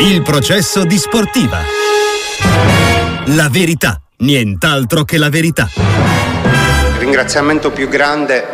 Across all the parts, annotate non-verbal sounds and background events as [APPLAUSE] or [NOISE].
Il processo di Sportiva. La verità, nient'altro che la verità. Il ringraziamento più grande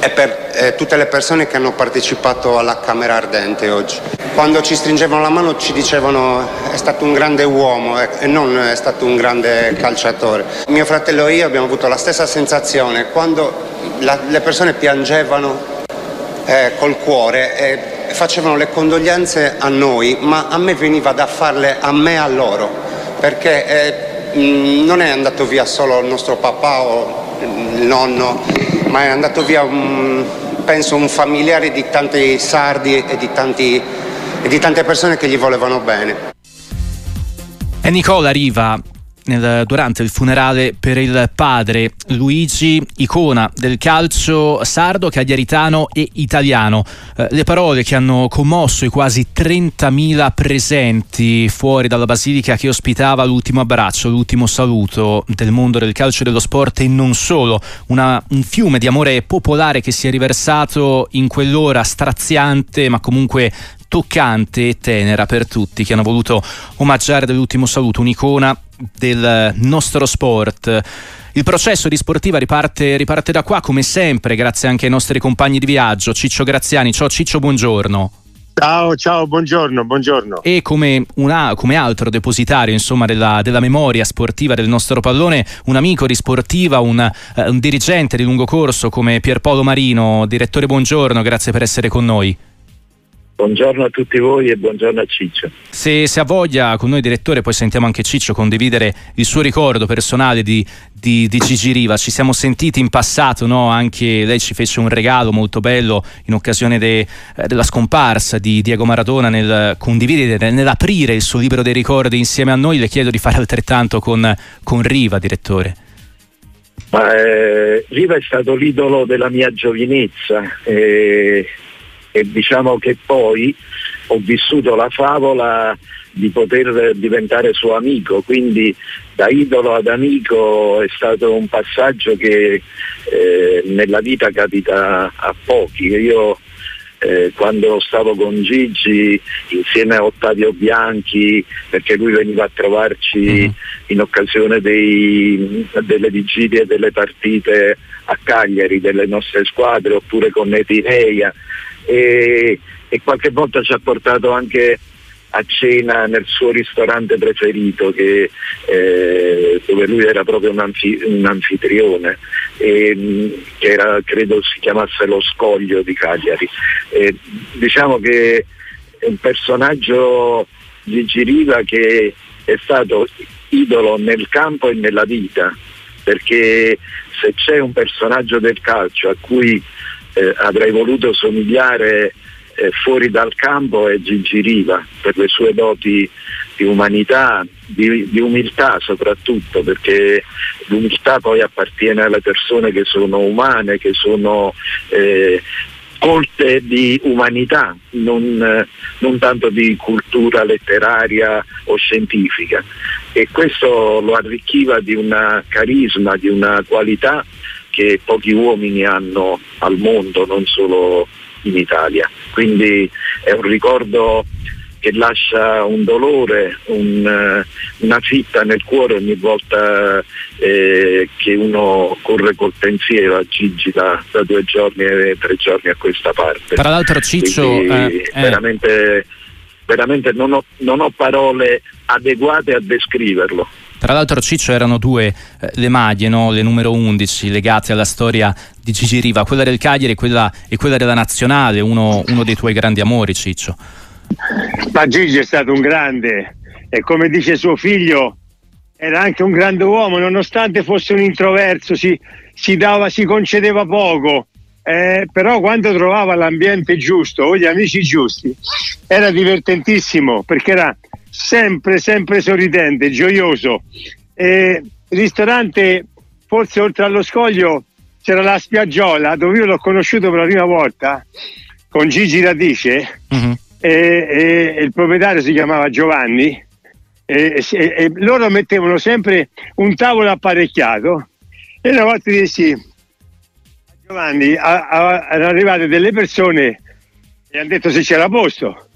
è per eh, tutte le persone che hanno partecipato alla Camera Ardente oggi. Quando ci stringevano la mano ci dicevano è stato un grande uomo eh, e non è stato un grande calciatore. Mio fratello e io abbiamo avuto la stessa sensazione quando la, le persone piangevano eh, col cuore. Facevano le condoglianze a noi, ma a me veniva da farle a me a loro, perché eh, mh, non è andato via solo il nostro papà o il nonno, ma è andato via, un, penso, un familiare di tanti sardi e di, tanti, e di tante persone che gli volevano bene. E Nicola Riva, nel, durante il funerale per il padre Luigi, icona del calcio sardo, cagliaritano e italiano. Eh, le parole che hanno commosso i quasi 30.000 presenti fuori dalla basilica che ospitava l'ultimo abbraccio, l'ultimo saluto del mondo del calcio e dello sport e non solo. Una, un fiume di amore popolare che si è riversato in quell'ora straziante ma comunque toccante e tenera per tutti che hanno voluto omaggiare dell'ultimo saluto un'icona del nostro sport. Il processo di sportiva riparte, riparte da qua come sempre, grazie anche ai nostri compagni di viaggio. Ciccio Graziani, ciao Ciccio, buongiorno. Ciao, ciao, buongiorno, buongiorno. E come, una, come altro depositario insomma, della, della, memoria sportiva del nostro pallone, un amico di sportiva, un, uh, un dirigente di lungo corso come Pierpaolo Marino. Direttore, buongiorno, grazie per essere con noi. Buongiorno a tutti voi e buongiorno a Ciccio. Se, se, ha voglia con noi direttore, poi sentiamo anche Ciccio condividere il suo ricordo personale di, di, di Gigi Riva. Ci siamo sentiti in passato, no? anche lei ci fece un regalo molto bello in occasione de, eh, della scomparsa di Diego Maradona nel condividere, nell'aprire il suo libro dei ricordi insieme a noi. Le chiedo di fare altrettanto con, con Riva, direttore. Ma, eh, Riva è stato l'idolo della mia giovinezza. Eh e diciamo che poi ho vissuto la favola di poter diventare suo amico, quindi da idolo ad amico è stato un passaggio che eh, nella vita capita a pochi. Io eh, quando stavo con Gigi insieme a Ottavio Bianchi, perché lui veniva a trovarci mm-hmm. in occasione dei, delle vigilie delle partite a Cagliari delle nostre squadre, oppure con Etineia e, e qualche volta ci ha portato anche a cena nel suo ristorante preferito che, eh, dove lui era proprio un, anfi- un anfitrione e, che era, credo si chiamasse Lo Scoglio di Cagliari. E, diciamo che è un personaggio di Giriva che è stato idolo nel campo e nella vita perché se c'è un personaggio del calcio a cui eh, avrei voluto somigliare eh, fuori dal campo è Gigi Riva per le sue doti di umanità, di, di, umiltà soprattutto, perché l'umiltà poi appartiene alle persone che sono umane, che sono eh, colte di umanità, non, non, tanto di cultura letteraria o scientifica. E questo lo arricchiva di una carisma, di una qualità che pochi uomini hanno al mondo, non solo in Italia. Quindi è un ricordo che lascia un dolore, un, eh, una fitta nel cuore ogni volta eh, che uno corre col pensiero a Gigi da, da, due giorni e tre giorni a questa parte. Tra l'altro Ciccio... Eh, eh, veramente, veramente non, ho, non ho parole adeguate a descriverlo. Tra l'altro Ciccio erano due eh, le maglie, no? le numero 11 legate alla storia di Gigi Riva, quella del Cagliari e quella, e quella della Nazionale, uno, uno, dei tuoi grandi amori Ciccio. Ma Gigi è stato un grande e come dice suo figlio era anche un grande uomo, nonostante fosse un introverso, si, si, dava, si concedeva poco. Eh, però quando trovava l'ambiente giusto o gli amici giusti era divertentissimo perché era sempre, sempre sorridente, gioioso. Eh, ristorante, forse oltre allo scoglio, c'era la spiaggiola dove io l'ho conosciuto per la prima volta con Gigi Radice uh-huh. e, e, il proprietario si chiamava Giovanni e, e, loro mettevano sempre un tavolo apparecchiato e una volta dissi Giovanni a, a, erano arrivate delle persone e hanno detto se c'era posto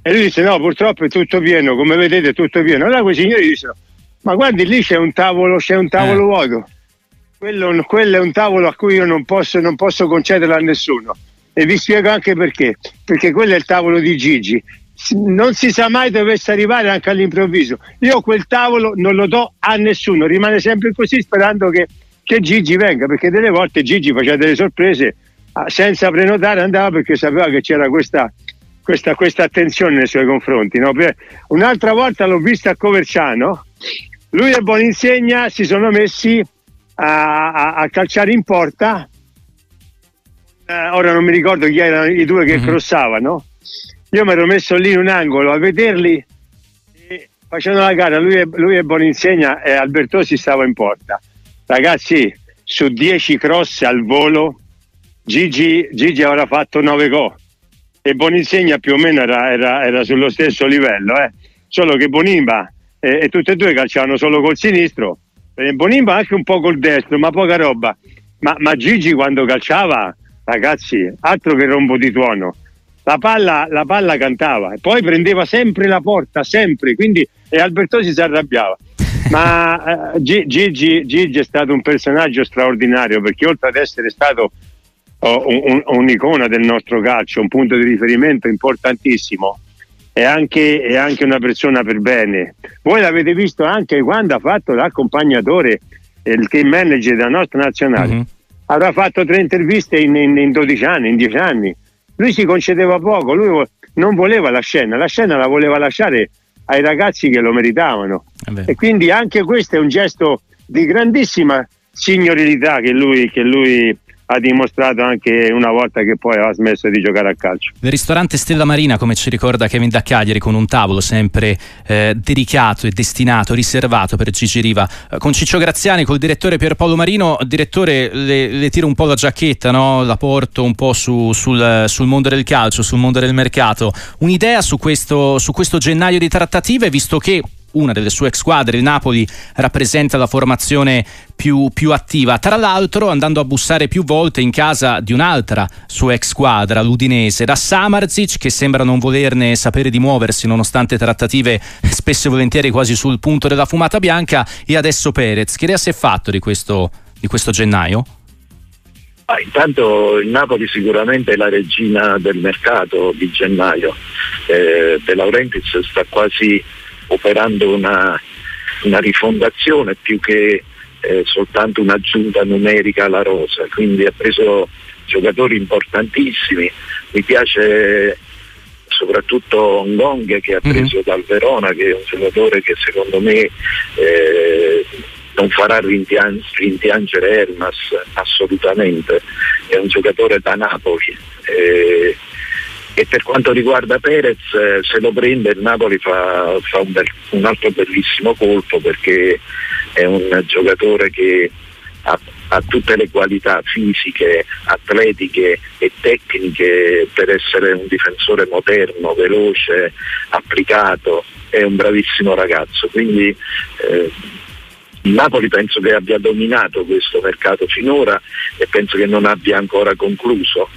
E lui disse no, purtroppo è tutto pieno, come vedete è tutto pieno. Allora quei signori dissero, ma guardi lì c'è un tavolo, c'è un tavolo eh. vuoto. Quello, quello, è un tavolo a cui io non posso, non posso concederlo a nessuno. E vi spiego anche perché. Perché quello è il tavolo di Gigi. Non si sa mai dove dovesse arrivare anche all'improvviso. Io quel tavolo non lo do a nessuno, rimane sempre così sperando che, che Gigi venga, perché delle volte Gigi faceva delle sorprese ah, senza prenotare, andava perché sapeva che c'era questa, questa, questa attenzione nei suoi confronti. No? Un'altra volta l'ho vista a Coverciano, lui e Boninsegna si sono messi a, a, a calciare in porta. Eh, ora non mi ricordo chi erano i due che mm-hmm. crossavano. Io mi ero messo lì in un angolo a vederli facendo la gara. Lui e, lui e Boninsegna e Albertosi stava in porta. Ragazzi, su 10 cross al volo, Gigi, Gigi avrà fatto 9 gol e Boninsegna più o meno era, era, era sullo stesso livello, eh. solo che Bonimba e, e tutti e due calciavano solo col sinistro eh, Bonimba anche un po' col destro, ma poca roba. Ma, ma, Gigi quando calciava, ragazzi, altro che rombo di tuono. La palla, la palla cantava e poi prendeva sempre la porta, sempre. Quindi, e Albertosi si arrabbiava. Ma eh, Gigi, Gigi, è stato un personaggio straordinario perché oltre ad essere stato oh, un, un, un'icona del nostro calcio, un punto di riferimento importantissimo, è anche, è anche una persona per bene. Voi l'avete visto anche quando ha fatto l'accompagnatore, il team manager della nostra nazionale. Mm-hmm. Avrà fatto tre interviste in, in, in 12 anni, in 10 anni. Lui si concedeva poco, lui non voleva la scena, la scena la voleva lasciare ai ragazzi che lo meritavano. E quindi anche questo è un gesto di grandissima signorilità che lui, che lui ha dimostrato anche una volta che poi ha smesso di giocare a calcio. Il ristorante Stella Marina, come ci ricorda Kevin da Cagliari, con un tavolo sempre eh, dedicato e destinato, riservato per Gigi Riva. Eh, con Ciccio Graziani, col direttore Pierpaolo Marino, direttore, le, le tiro un po' la giacchetta, no? la porto un po' su, sul, sul, mondo del calcio, sul mondo del mercato. Un'idea su questo, su questo gennaio di trattative, visto che una delle sue ex squadre, il Napoli, rappresenta la formazione più, più, attiva. Tra l'altro, andando a bussare più volte in casa di un'altra sua ex squadra, l'Udinese, da Samarzic, che sembra non volerne sapere di muoversi nonostante trattative spesso e volentieri quasi sul punto della fumata bianca, e adesso Perez. Che idea si è fatto di questo, di questo gennaio? Ah, intanto il Napoli sicuramente è la regina del mercato di gennaio. Eh, De Laurentiis sta quasi operando una, una rifondazione più che eh, soltanto un'aggiunta numerica alla rosa, quindi ha preso giocatori importantissimi, mi piace soprattutto Ngong che ha mhm. preso mm-hmm. dal Verona, che è un giocatore che secondo me eh, non farà rimpiangere Hermas assolutamente, è un giocatore da Napoli. Eh, e per quanto riguarda Perez, eh, se lo prende il Napoli fa, fa un, bel, un, altro bellissimo colpo perché è un giocatore che ha, ha, tutte le qualità fisiche, atletiche e tecniche per essere un difensore moderno, veloce, applicato, è un bravissimo ragazzo. Quindi eh, il Napoli penso che abbia dominato questo mercato finora e penso che non abbia ancora concluso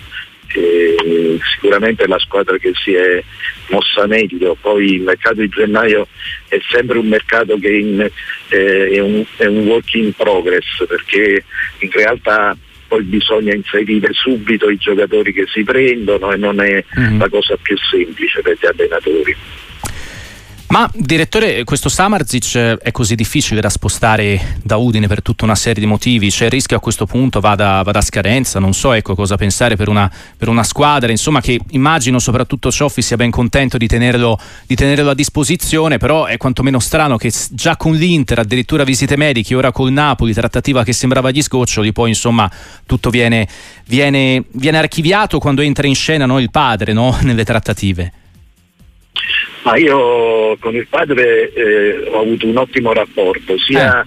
eh, sicuramente la squadra che si è mossa meglio, poi il mercato di gennaio è sempre un mercato che in, eh, è, un, è un work in progress perché in realtà poi bisogna inserire subito i giocatori che si prendono e non è mm. la cosa più semplice per gli allenatori. Ma direttore, questo Samarzic è così difficile da spostare da Udine per tutta una serie di motivi, c'è il rischio a questo punto vada, vada a scadenza, non so ecco, cosa pensare per una, per una, squadra, insomma che immagino soprattutto Cioffi sia ben contento di tenerlo, di tenerlo, a disposizione, però è quantomeno strano che già con l'Inter, addirittura visite mediche, ora col Napoli, trattativa che sembrava gli sgoccioli, poi insomma tutto viene, viene, viene archiviato quando entra in scena no, il padre no, [LAUGHS] nelle trattative. Ma io con il padre eh, ho avuto un ottimo rapporto, sia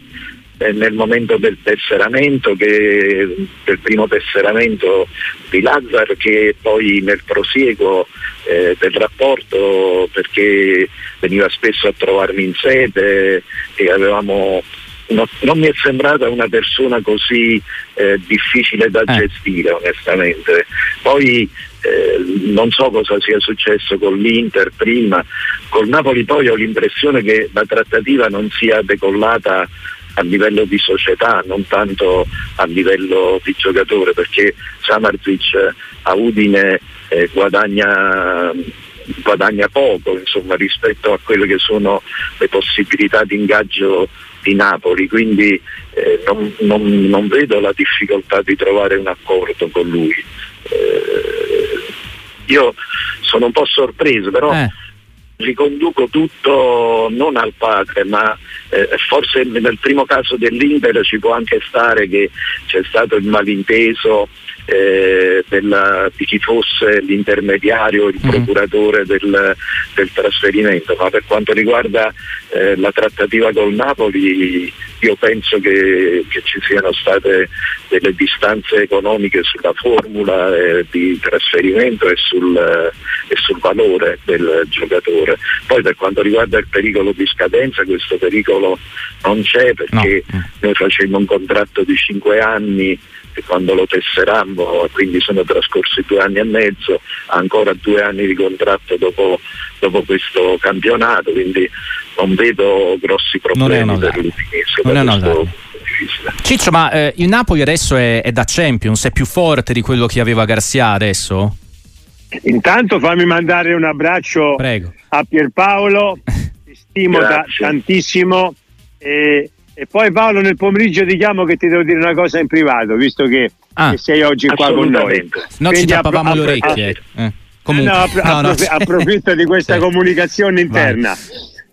eh. nel momento del tesseramento che del primo tesseramento di Lazzar che poi nel prosieguo eh, del rapporto perché veniva spesso a trovarmi in sede e avevamo no, non mi è sembrata una persona così eh, difficile da eh. gestire onestamente. Poi eh, non so cosa sia successo con l'Inter prima, col Napoli poi ho l'impressione che la trattativa non sia decollata a livello di società, non tanto a livello di giocatore, perché Samarzic a Udine eh, guadagna guadagna poco insomma, rispetto a quelle che sono le possibilità di ingaggio di Napoli, quindi eh, non, non, non, vedo la difficoltà di trovare un accordo con lui. Eh, io sono un po' sorpreso, però eh. riconduco tutto non al padre, ma eh, forse nel primo caso dell'Inter ci può anche stare che c'è stato il malinteso eh, della, di chi fosse l'intermediario, il mm. procuratore del, del, trasferimento, ma per quanto riguarda eh, la trattativa col Napoli io penso che, che, ci siano state delle distanze economiche sulla formula eh, di trasferimento e sul, e sul, valore del giocatore. Poi per quanto riguarda il pericolo di scadenza, questo pericolo non c'è perché no. noi facemmo un contratto di 5 anni quando lo tesserammo, quindi sono trascorsi due anni e mezzo, ancora due anni di contratto dopo, dopo questo campionato, quindi non vedo grossi problemi per l'utilizzo. Non è Ciccio, ma eh, il Napoli adesso è, è, da Champions, è più forte di quello che aveva Garcia adesso? Intanto fammi mandare un abbraccio Prego. a Pierpaolo, ti stimo [LAUGHS] da, tantissimo e e poi Paolo nel pomeriggio ti chiamo che ti devo dire una cosa in privato, visto che, ah, che sei oggi qua con noi. No, Quindi ci tappavamo appro- le orecchie. Eh. Comunque, no, appro- no, no. approfitto di questa [LAUGHS] comunicazione interna.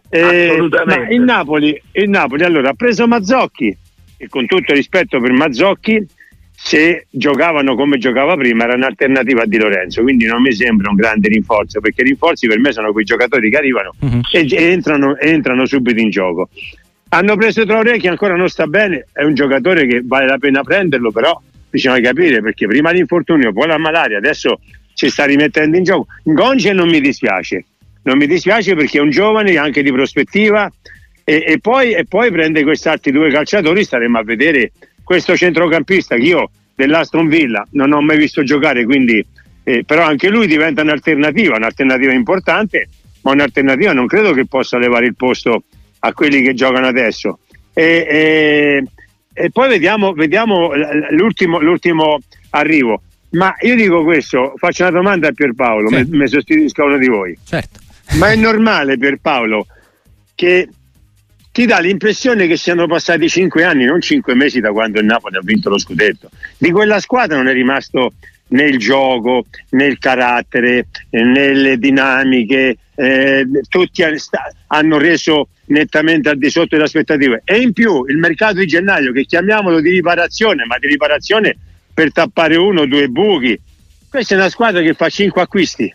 Eh, ma il Napoli, il Napoli allora ha preso Mazzocchi e con tutto rispetto per Mazzocchi se giocavano come giocava prima era un'alternativa a Di Lorenzo quindi non mi sembra un grande rinforzo perché i rinforzi per me sono quei giocatori che arrivano uh-huh. e, e entrano, entrano subito in gioco hanno preso Traoré che ancora non sta bene, è un giocatore che vale la pena prenderlo, però bisogna capire perché prima l'infortunio, poi la malaria, adesso ci sta rimettendo in gioco. Gonce non mi dispiace, non mi dispiace perché è un giovane anche di prospettiva e, e, poi, e poi prende questi altri due calciatori, staremo a vedere questo centrocampista che io dell'Aston Villa non ho mai visto giocare, quindi, eh, però anche lui diventa un'alternativa, un'alternativa importante, ma un'alternativa non credo che possa levare il posto a quelli che giocano adesso. E, e, e poi vediamo, vediamo l'ultimo, l'ultimo, arrivo. Ma io dico questo, faccio una domanda a Pierpaolo, sì. mi sostituisco uno di voi. Certo. Ma è normale Pierpaolo che ti dà l'impressione che siano passati cinque anni, non cinque mesi da quando il Napoli ha vinto lo scudetto. Di quella squadra non è rimasto né il gioco, né il carattere, né le dinamiche, eh, tutti hanno reso nettamente al di sotto delle aspettative. E in più il mercato di gennaio, che chiamiamolo di riparazione, ma di riparazione per tappare uno o due buchi. Questa è una squadra che fa cinque acquisti.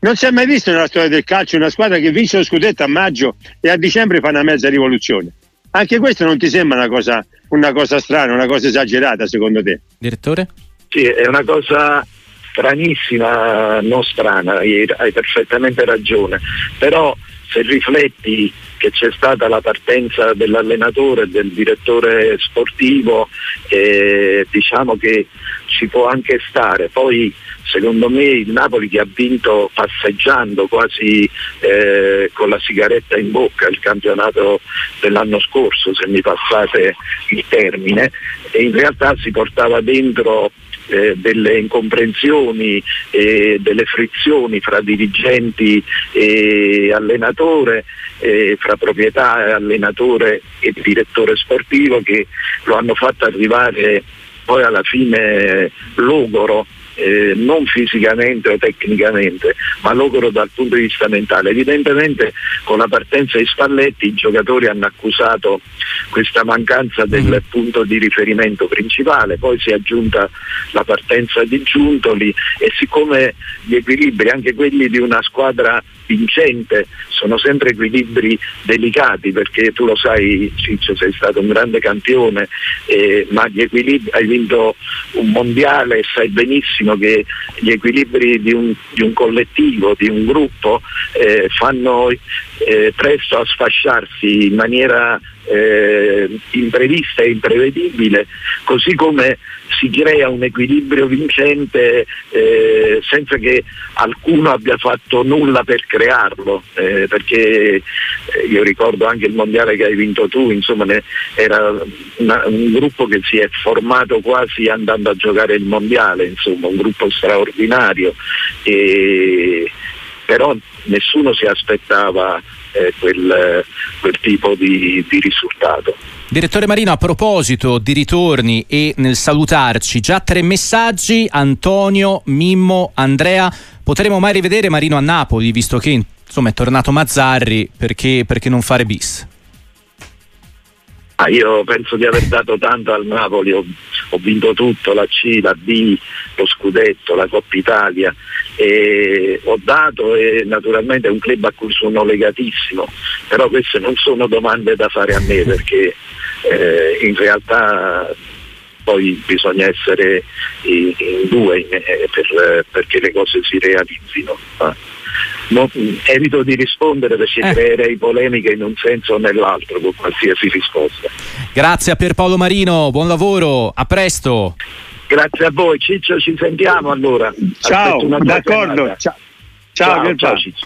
Non si è mai visto nella storia del calcio una squadra che vince lo scudetto a maggio e a dicembre fa una mezza rivoluzione. Anche questo non ti sembra una cosa, una cosa strana, una cosa esagerata secondo te? Direttore? Sì, è una cosa stranissima, non strana, hai, hai perfettamente ragione, però se rifletti che c'è stata la partenza dell'allenatore del direttore sportivo, eh, diciamo che ci può anche stare. Poi secondo me il Napoli che ha vinto passeggiando quasi eh, con la sigaretta in bocca il campionato dell'anno scorso, se mi passate il termine, e in realtà si portava dentro eh, delle incomprensioni e delle frizioni fra dirigenti e allenatore, eh, fra proprietà e allenatore e direttore sportivo che lo hanno fatto arrivare poi alla fine logoro eh, non fisicamente o tecnicamente, ma logoro dal punto di vista mentale. Evidentemente con la partenza di Spalletti i giocatori hanno accusato questa mancanza del mm-hmm. punto di riferimento principale, poi si è aggiunta la partenza di Giuntoli e siccome gli equilibri, anche quelli di una squadra vincente, sono sempre equilibri delicati perché tu lo sai Ciccio sei stato un grande campione eh, ma gli equilibri, hai vinto un mondiale e sai benissimo che gli equilibri di un, di un collettivo, di un gruppo eh, fanno eh, presto a sfasciarsi in maniera eh, imprevista e imprevedibile, così come si crea un equilibrio vincente eh, senza che alcuno abbia fatto nulla per crearlo, eh, perché eh, io ricordo anche il mondiale che hai vinto tu, insomma era una, un gruppo che si è formato quasi andando a giocare il mondiale, insomma un gruppo straordinario, e, però nessuno si aspettava eh, quel, quel, tipo di, di risultato. Direttore Marino, a proposito di ritorni e nel salutarci, già tre messaggi, Antonio, Mimmo, Andrea, potremo mai rivedere Marino a Napoli, visto che insomma è tornato Mazzarri, perché, perché non fare bis? Ah, io penso di aver dato tanto al Napoli, ho, ho, vinto tutto, la C, la B, lo scudetto, la Coppa Italia, e ho dato e naturalmente è un club a cui sono legatissimo, però queste non sono domande da fare a me perché eh, in realtà poi bisogna essere in, in due in, eh, per, perché le cose si realizzino. Ah. Non, evito di rispondere perché eh. creerei polemiche in un senso o nell'altro con qualsiasi risposta. Grazie a Pierpaolo Marino, buon lavoro, a presto. Grazie a voi, Ciccio, ci sentiamo allora. Ciao, d'accordo. Ciao, ciao, ciao, ciao Ciccio.